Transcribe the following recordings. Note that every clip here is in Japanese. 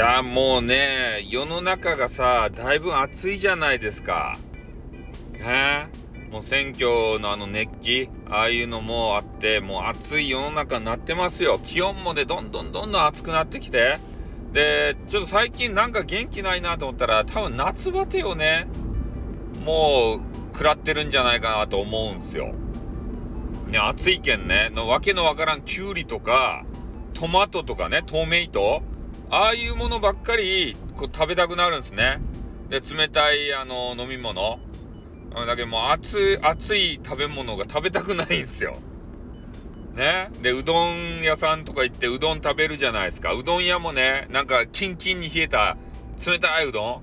ゃあもうね、世の中がさ、だいぶ暑いじゃないですか。ねもう選挙のあの熱気、ああいうのもあって、もう暑い世の中になってますよ。気温もね、どんどんどんどん暑くなってきて。で、ちょっと最近なんか元気ないなと思ったら、多分夏バテをね、もう食らってるんじゃないかなと思うんすよ。ね、暑いけんね、のわけのわからんきゅうりとか、トマトとかね、トメイトああいうものばっかりこう食べたくなるんですね。で、冷たいあの飲み物。だけどもう熱熱い食べ物が食べたくないんすよ。ね？で、うどん屋さんとか行ってうどん食べるじゃないですか。うどん屋もね、なんかキンキンに冷えた冷たいうどん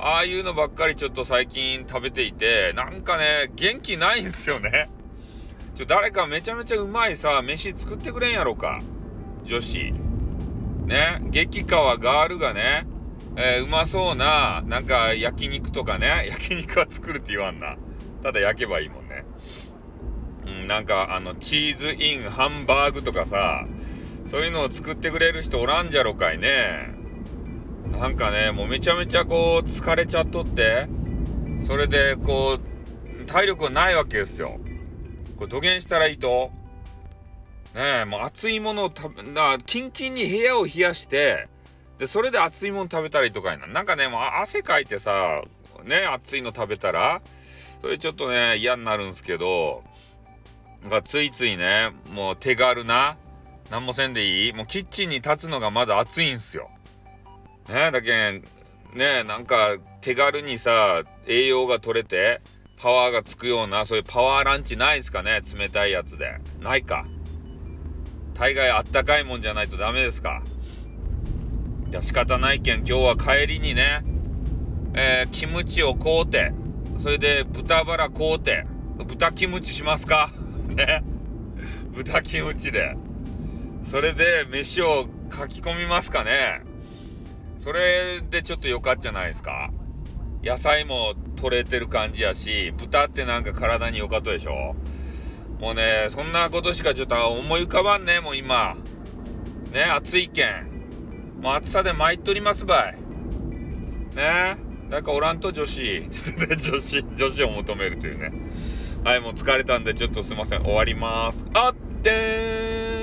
ああいうのばっかりちょっと最近食べていて、なんかね、元気ないんすよね。ちょ、誰かめちゃめちゃうまいさ、飯作ってくれんやろか。女子。ね、激川ガールがね、えー、うまそうな、なんか焼肉とかね、焼肉は作るって言わんな。ただ焼けばいいもんね。うん、なんかあの、チーズインハンバーグとかさ、そういうのを作ってくれる人おらんじゃろかいね。なんかね、もうめちゃめちゃこう疲れちゃっとって、それでこう、体力がないわけですよ。これ土下したらいいとねえ、もう熱いものを食べ、な、キンキンに部屋を冷やして、で、それで熱いもの食べたりとかやな。なんかね、もう汗かいてさ、ね、熱いの食べたら、それちょっとね、嫌になるんすけど、なんかついついね、もう手軽な、なんもせんでいい？もうキッチンに立つのがまだ暑いんすよ。ねだけん、ねなんか手軽にさ、栄養が取れて、パワーがつくような、そういうパワーランチないっすかね？冷たいやつで。ないか。大概あったかいもんじゃないとダメですか。じゃ仕方ないけん今日は帰りにね、えー、キムチを買うて、それで豚バラ買うて、豚キムチしますか？ね。豚キムチで。それで飯を書き込みますかね。それでちょっとよかったじゃないですか。野菜も取れてる感じやし、豚ってなんか体に良かったでしょ？もうね、そんなことしかちょっと思い浮かばんね、もう今。ね、暑いけん。もう暑さで参っとりますばい。ね。なんかおらんと女子。ちょっとね、女子、女子を求めるというね。はい、もう疲れたんでちょっとすいません。終わります。あってー